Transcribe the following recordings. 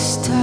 start.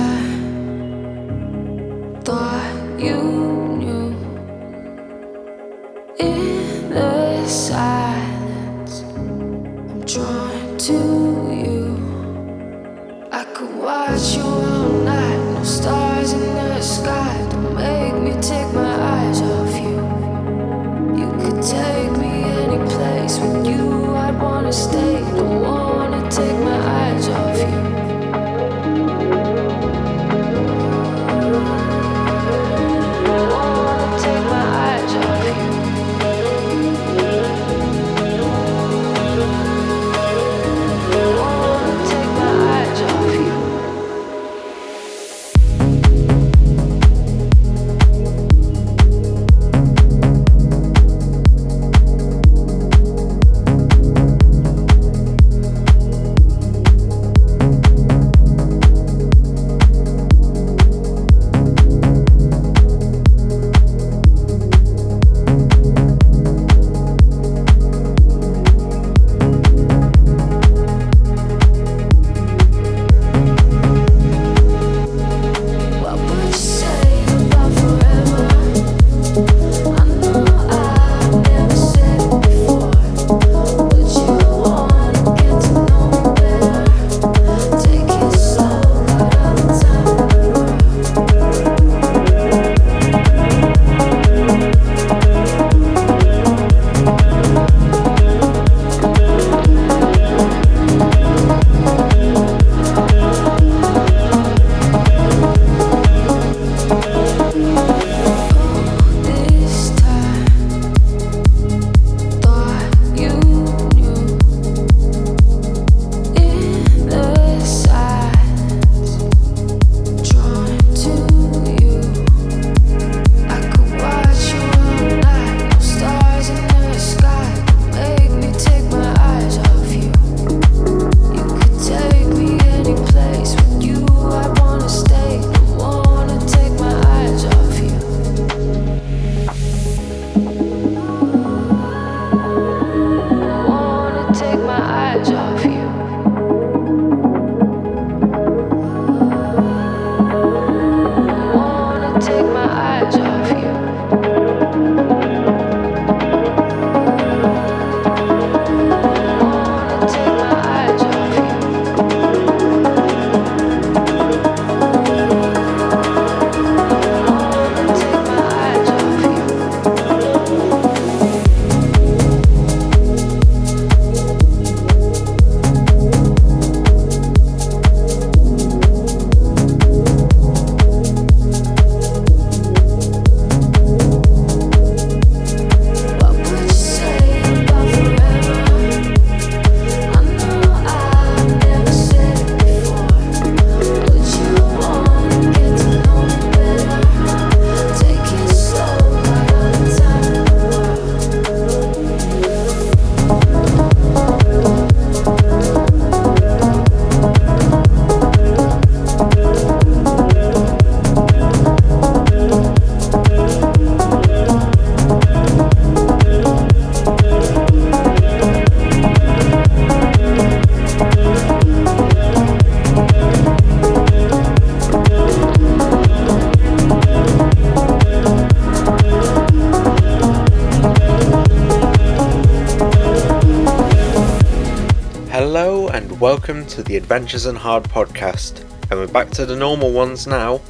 to the Adventures in Hard podcast, and we're back to the normal ones now.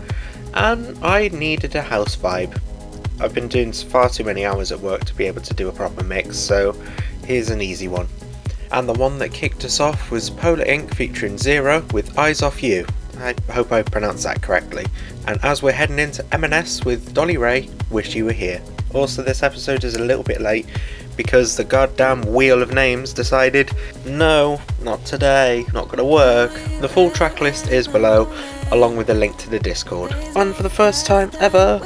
And I needed a house vibe. I've been doing far too many hours at work to be able to do a proper mix, so here's an easy one. And the one that kicked us off was Polar Inc. featuring Zero with Eyes Off You. I hope I pronounced that correctly. And as we're heading into Eminence with Dolly Ray, Wish You Were Here. Also, this episode is a little bit late because the goddamn wheel of names decided, no, not today, not gonna work. The full track list is below, along with a link to the Discord. And for the first time ever,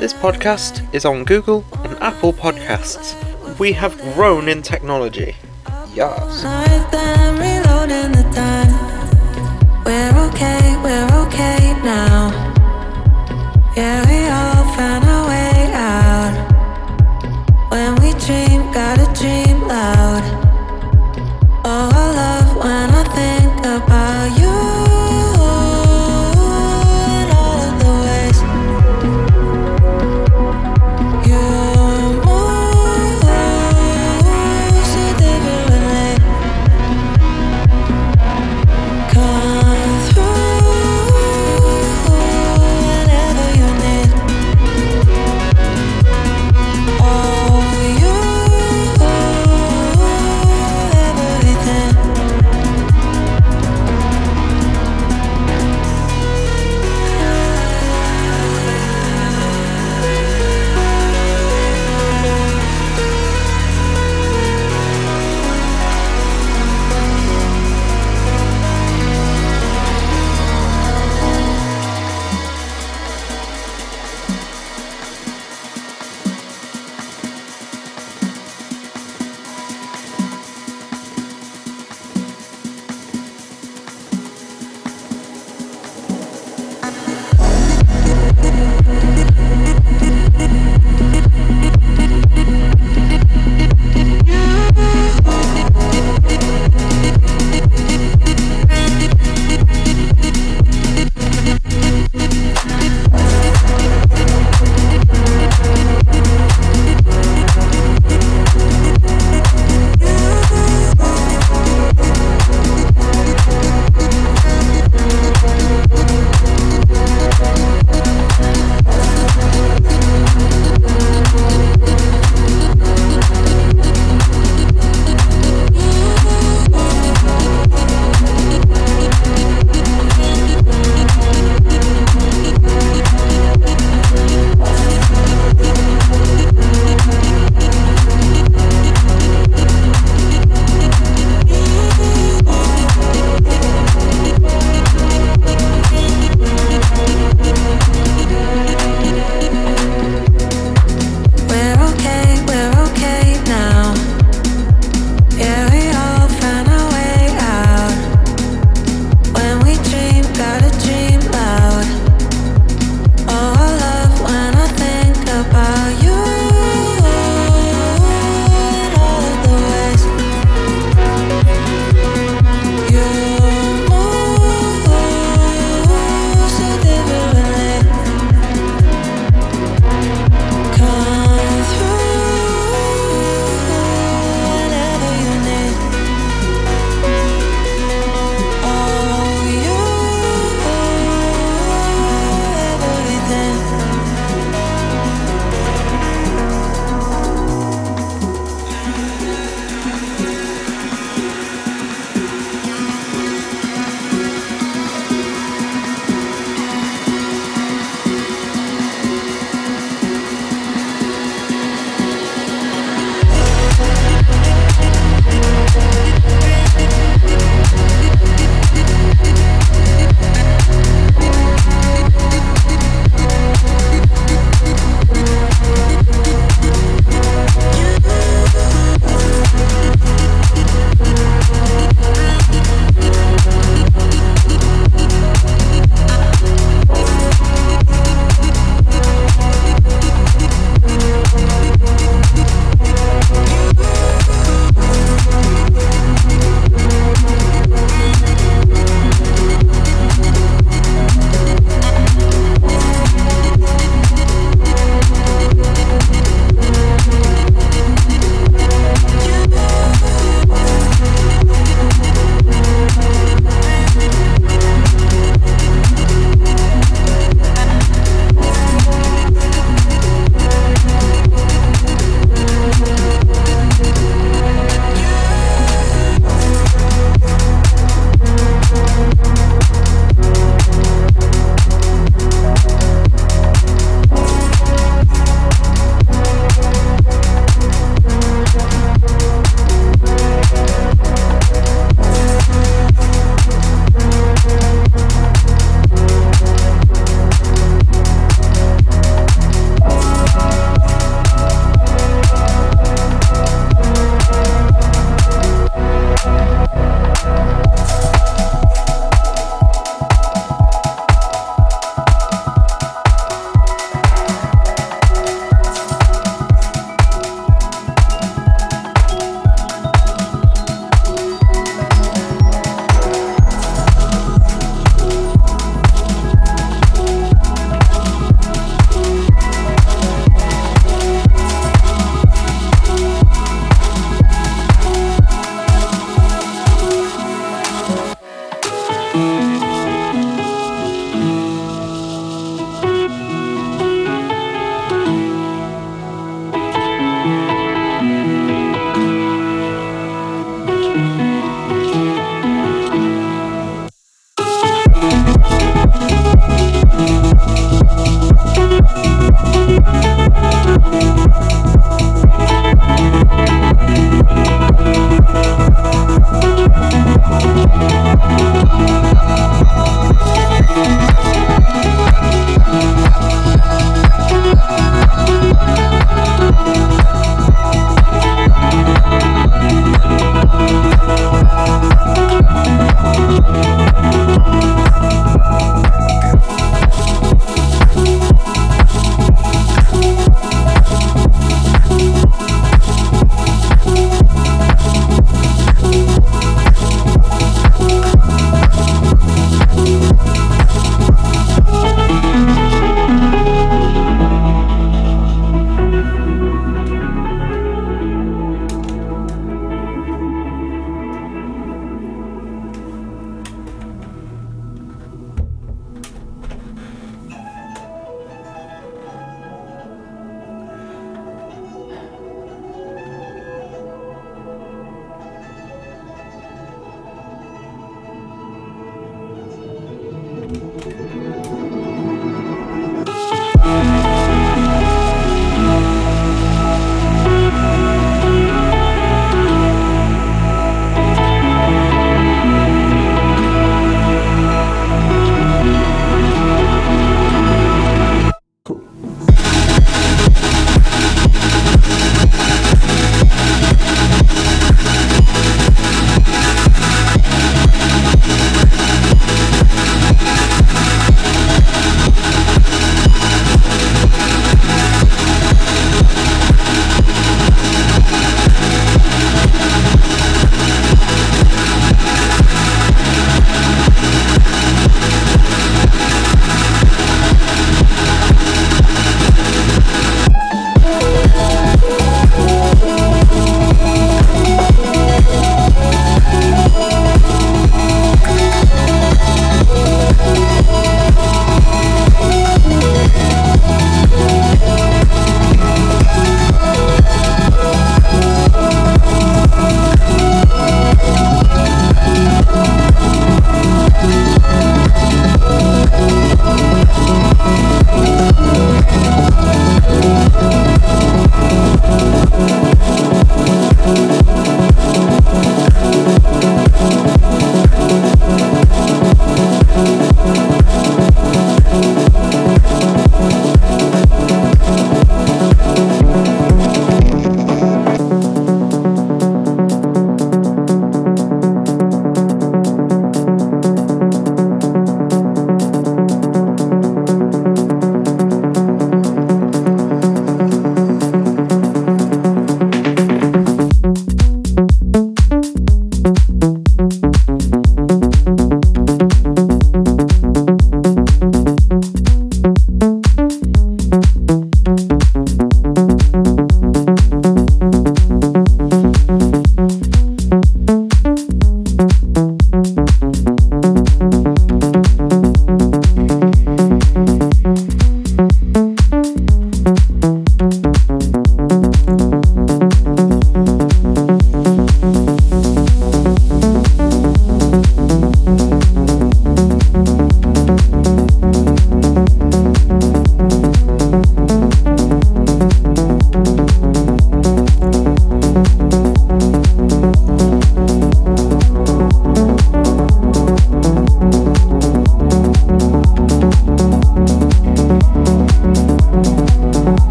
this podcast is on Google and Apple Podcasts. We have grown in technology. Yes. We're okay, we're okay now. Yeah, we all found our way out. When we dream, gotta dream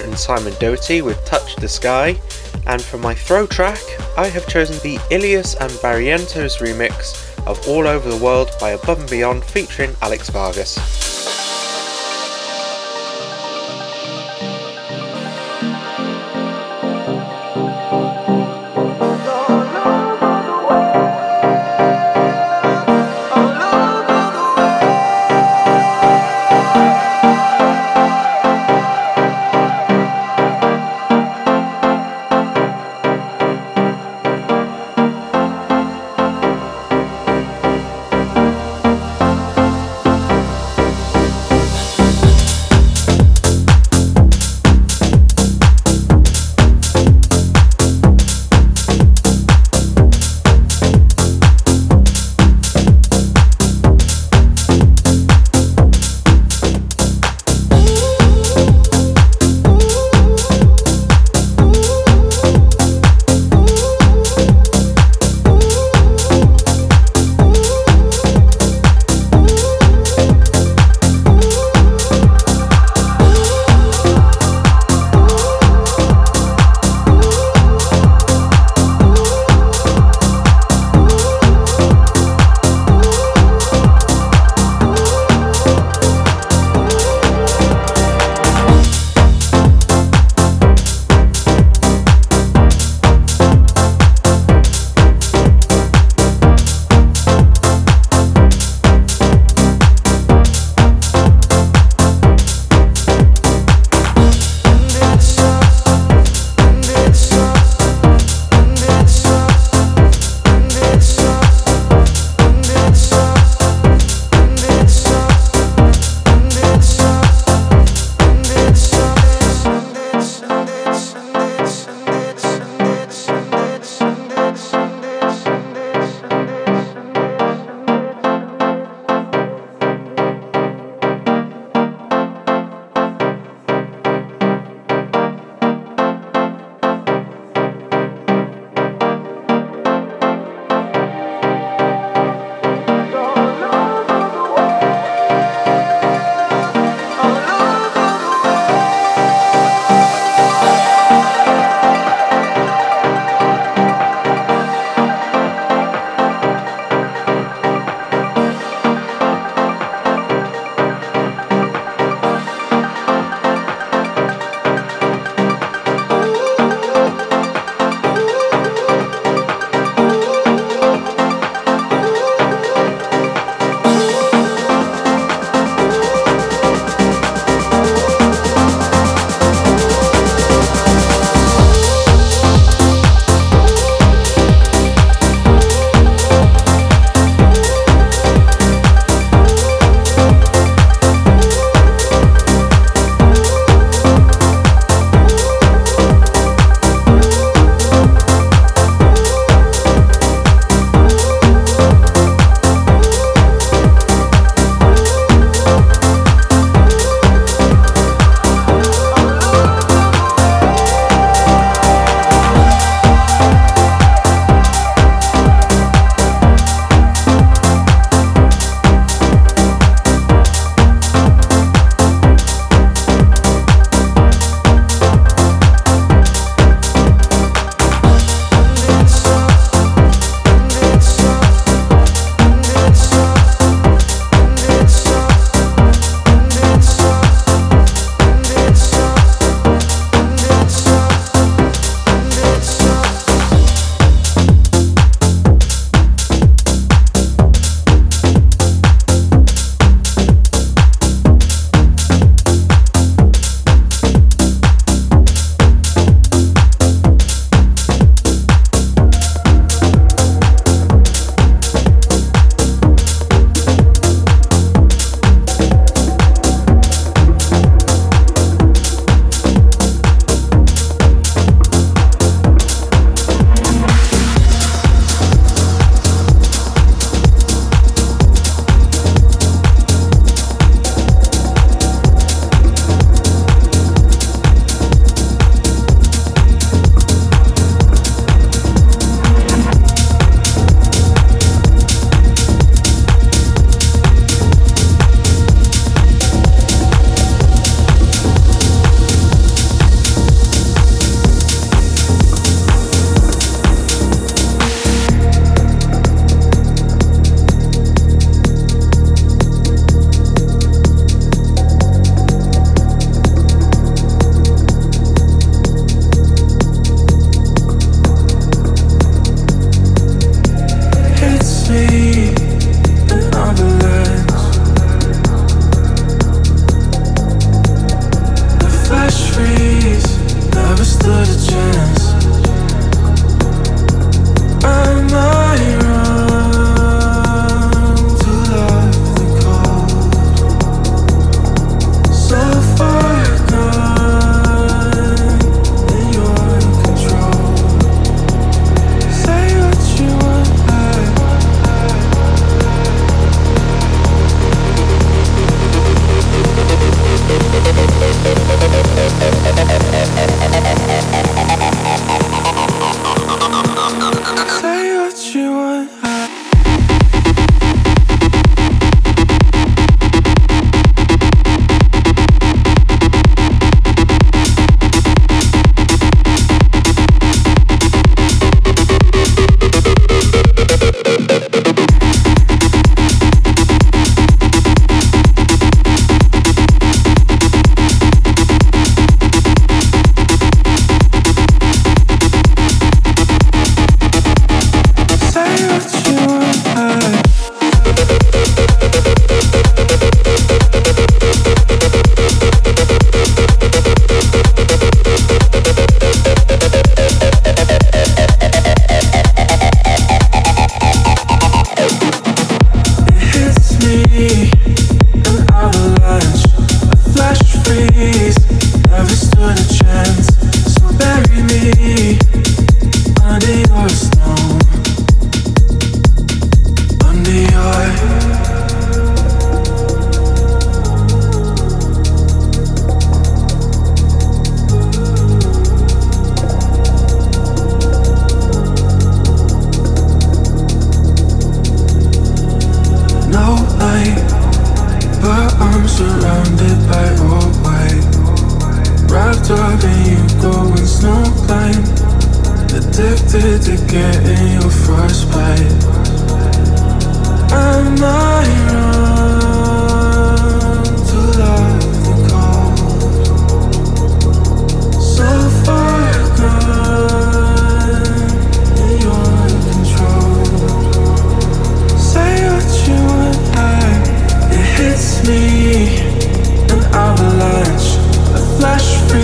And Simon Doty with Touch the Sky, and for my throw track, I have chosen the Illyus and Barrientos remix of All Over the World by Above and Beyond featuring Alex Vargas.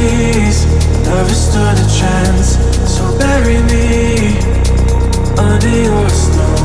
Never stood a chance So bury me Under your snow.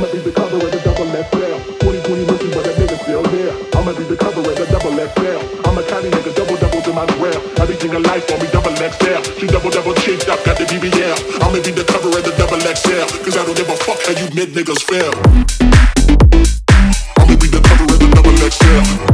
I'ma be the cover of the double left 2020 rookie, but that nigga still there. I'ma be the cover of the double X L. I'm a county nigga, double doubles in my grill. Everything in life on me double XL. She double double chinked up, got the BBL. I'ma be the cover of the double XL. Cause I don't give fuck how you mid niggas feel. I'ma be the cover of the double XL.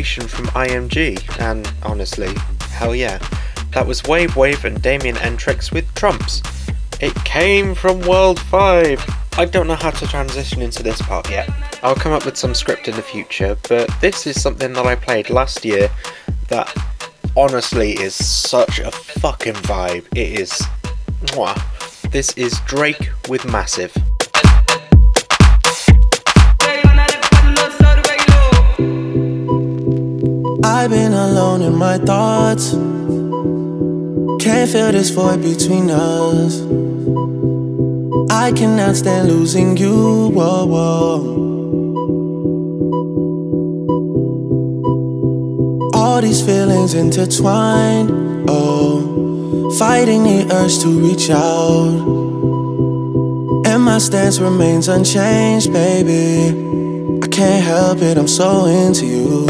From IMG, and honestly, hell yeah. That was Wave Wave and Damien N-Trix with Trumpz. It came from World 5. I don't know how to transition into this part yet. I'll come up with some script in the future, but this is something that I played last year that honestly is such a fucking vibe. It is. Mwah. This is Drake with Massive. I've been alone in my thoughts. Can't feel this void between us. I cannot stand losing you. Whoa, whoa. All these feelings intertwined. Oh, fighting the urge to reach out. And my stance remains unchanged, baby. I can't help it, I'm so into you.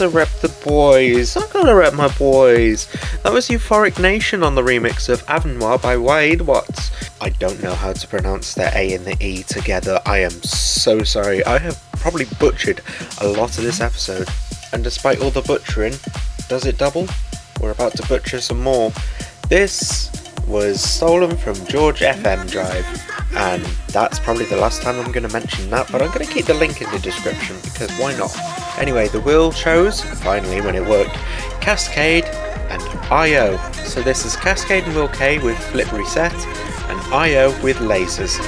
To rep the boys. I gotta rep my boys. That was Euphoric Nation on the remix of Avenoir by Wæde Watts. I don't know how to pronounce the A and the E together. I am so sorry. I have probably butchered a lot of this episode. And despite all the butchering, does it double? We're about to butcher some more. This was stolen from George FM Drive, and that's probably the last time I'm going to mention that, but I'm going to keep the link in the description because why not? Anyway, the wheel chose, finally when it worked, Cascade and IO. So this is Cascade and Will K with Flip Reset, and IO with Lasers.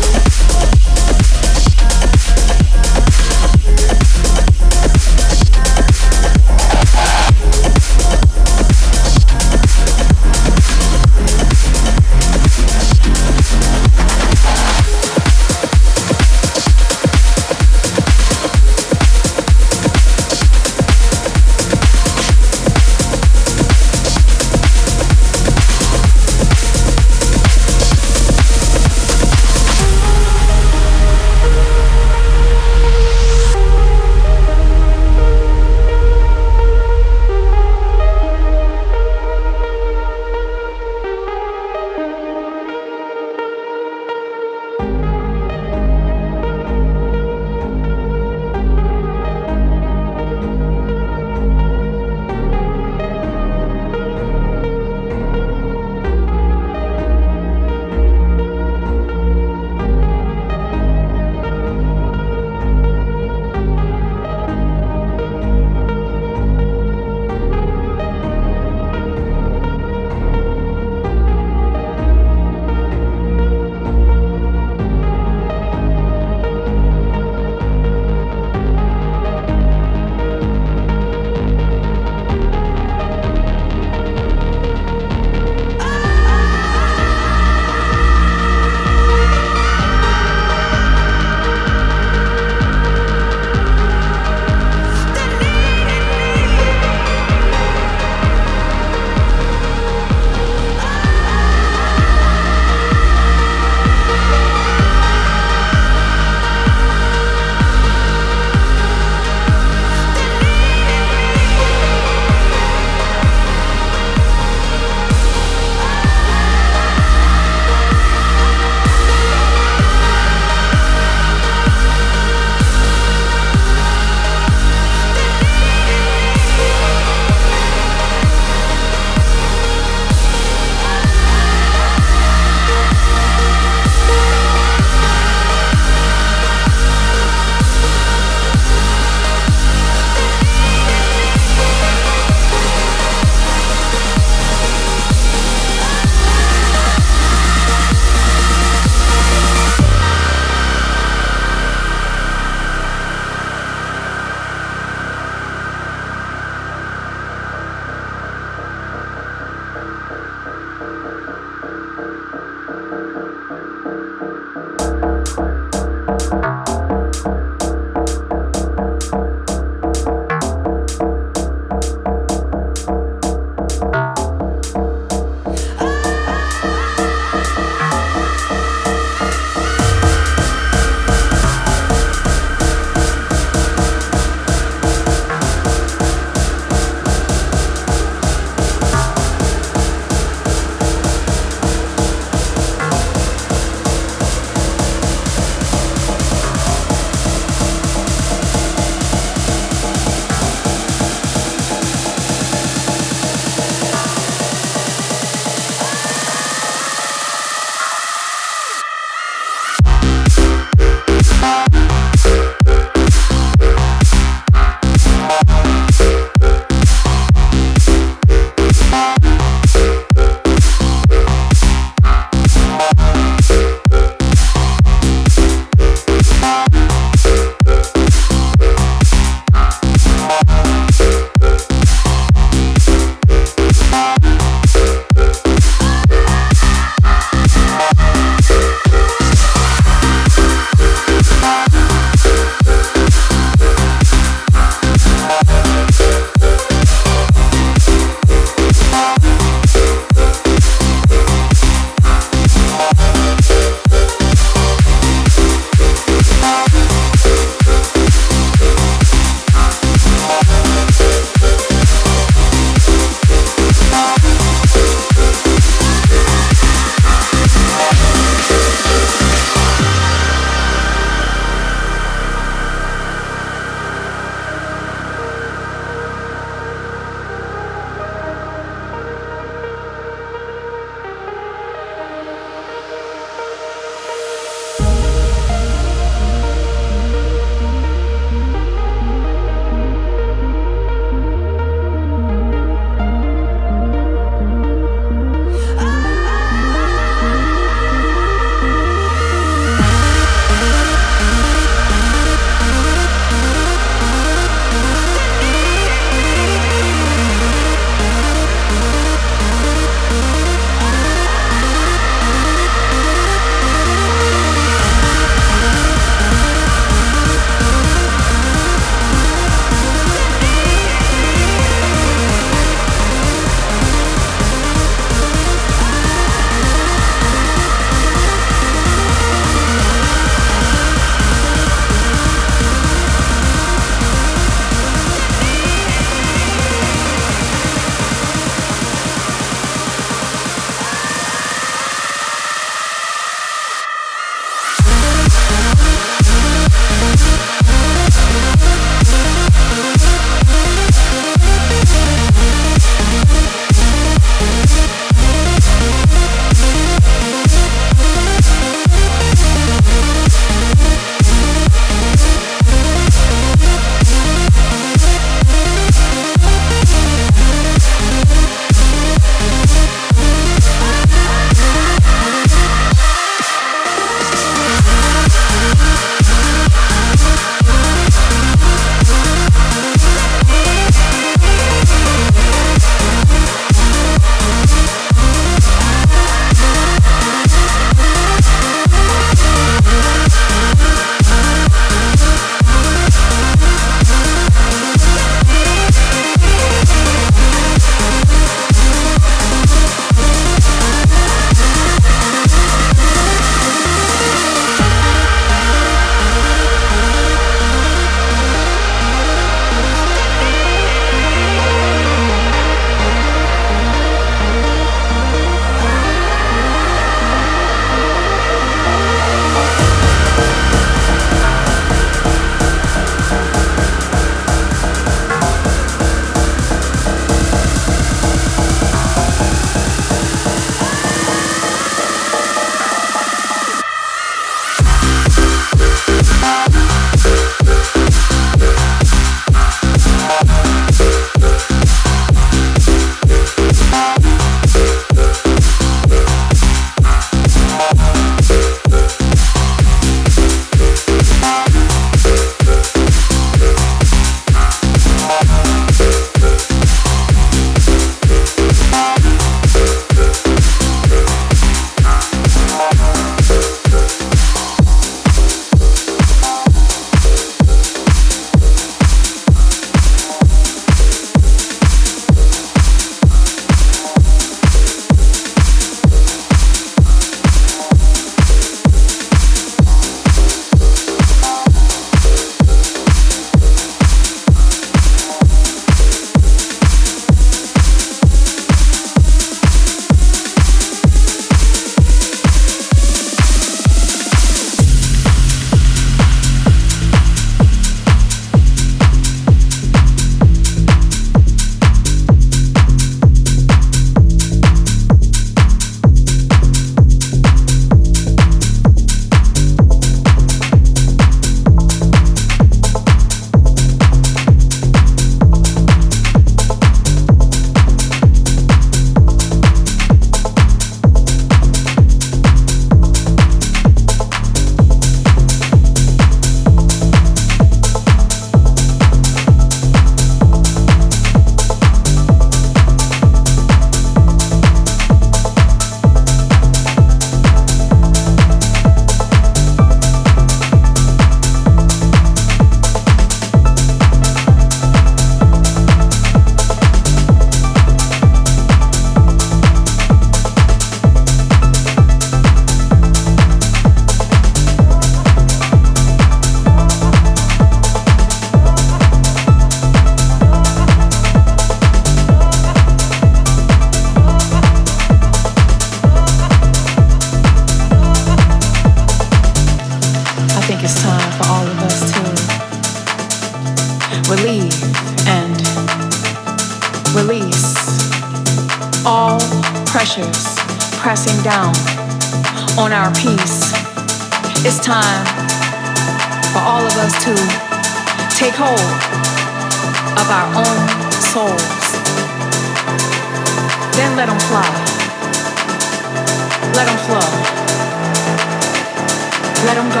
Let them go.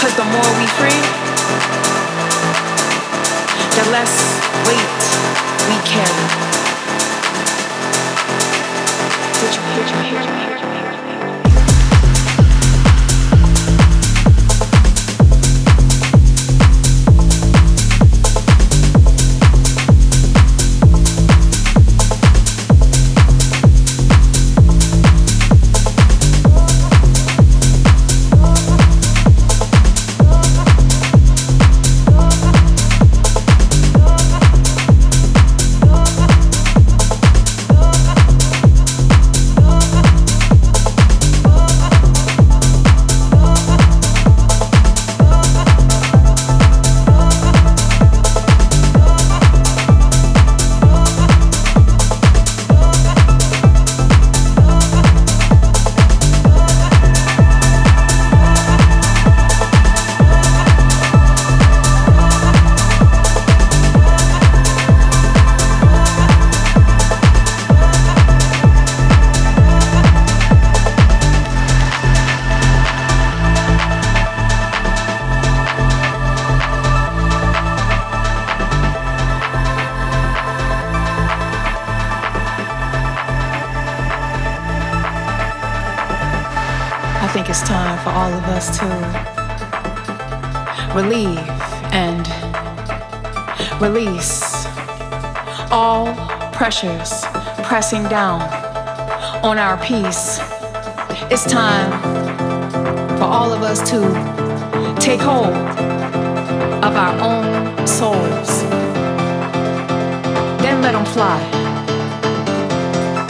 Cause the more we free, the less weight we carry. Did you did you did you on our peace. It's time for all of us to take hold of our own souls. Then let them fly.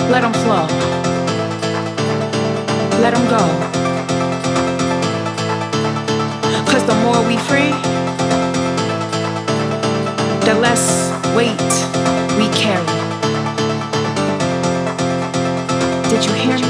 Let them flow. Let them go. Cause the more we free, the less weight we carry. Did you hear me?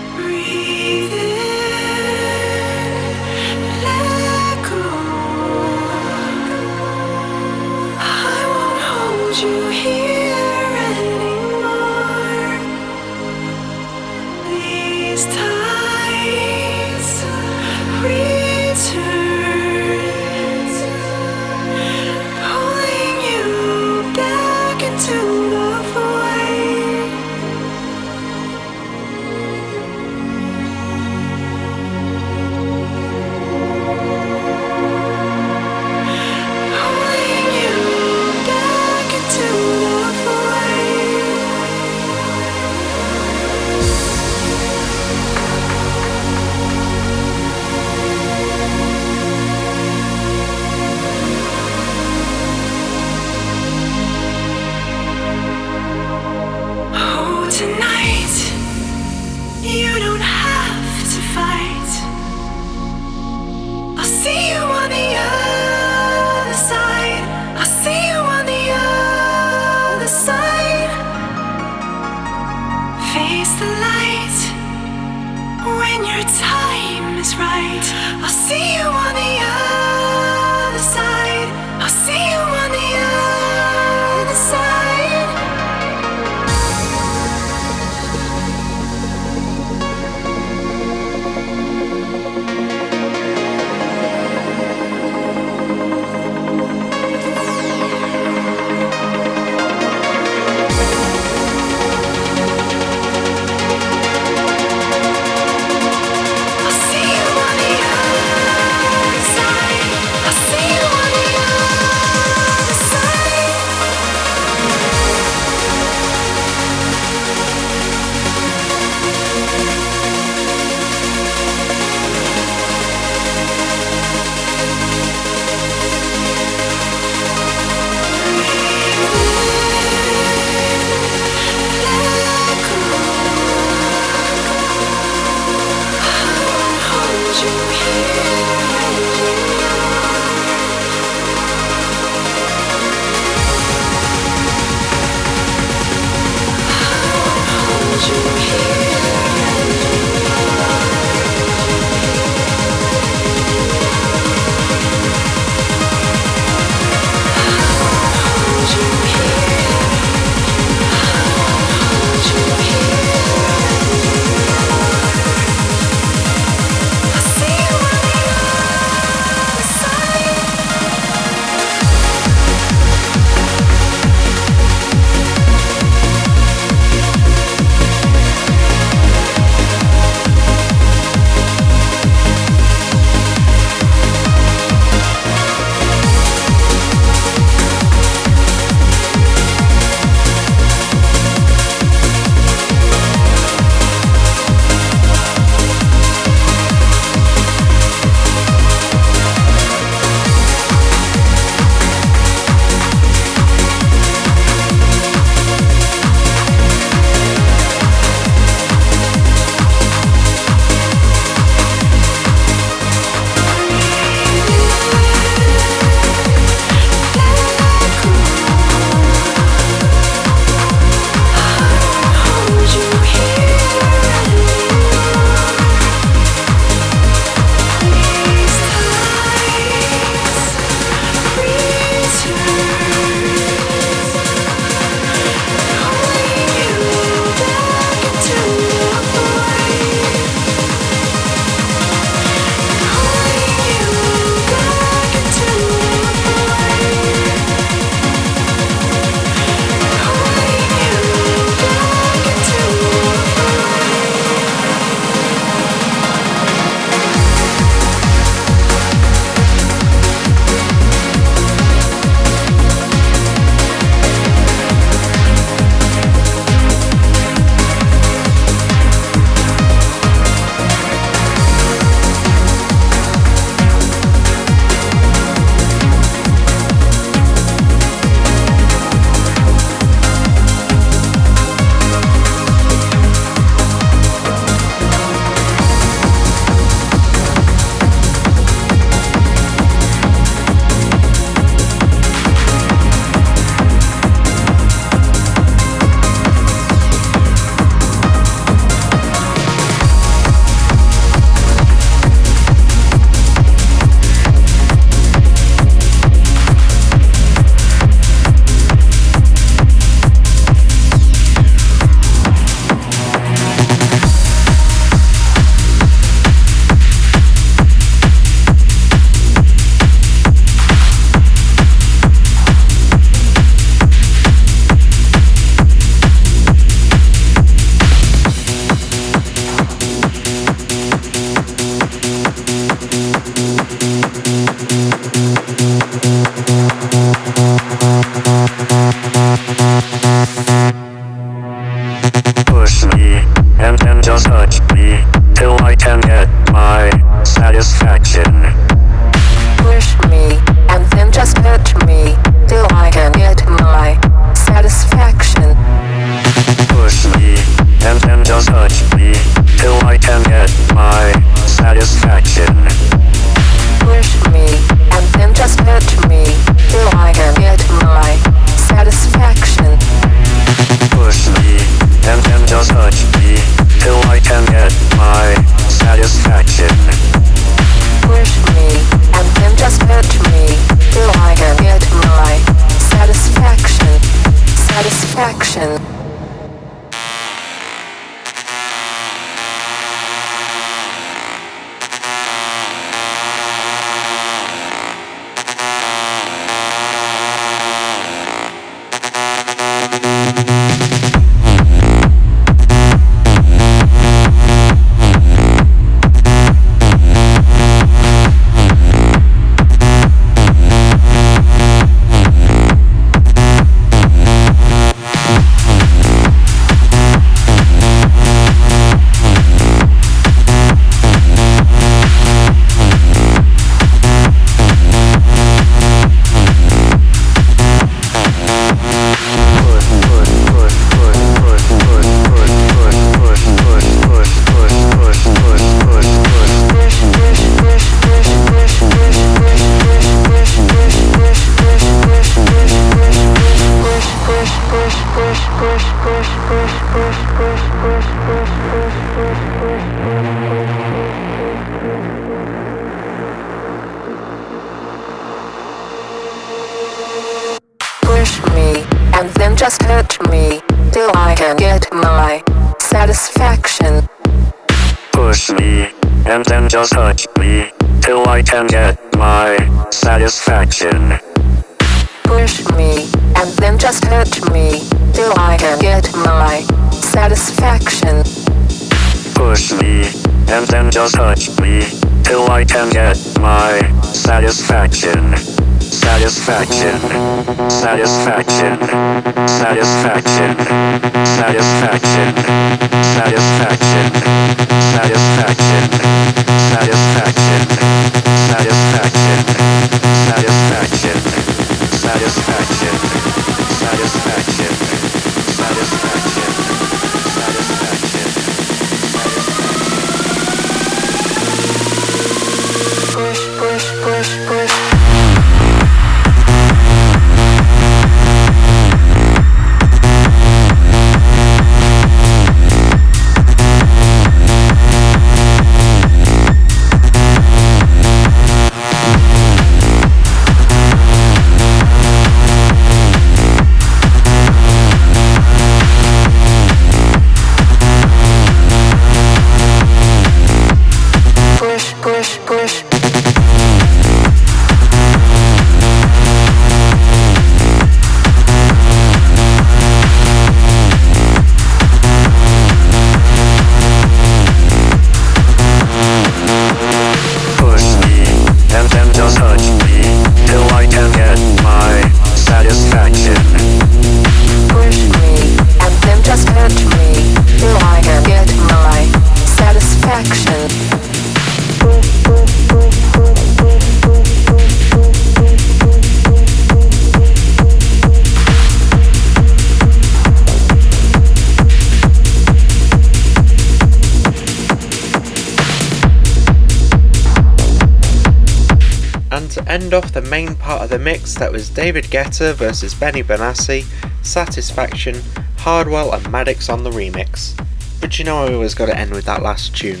Of the mix, that was David Guetta versus Benny Benassi, Satisfaction, Hardwell and Maddox on the remix. But you know I always got to end with that last tune.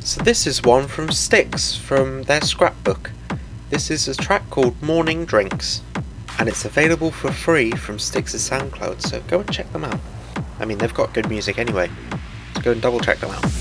So this is one from Styx from their scrapbook. This is a track called Morning Drinks, and it's available for free from Styx's SoundCloud, so go and check them out. I mean, they've got good music anyway. So go and double check them out.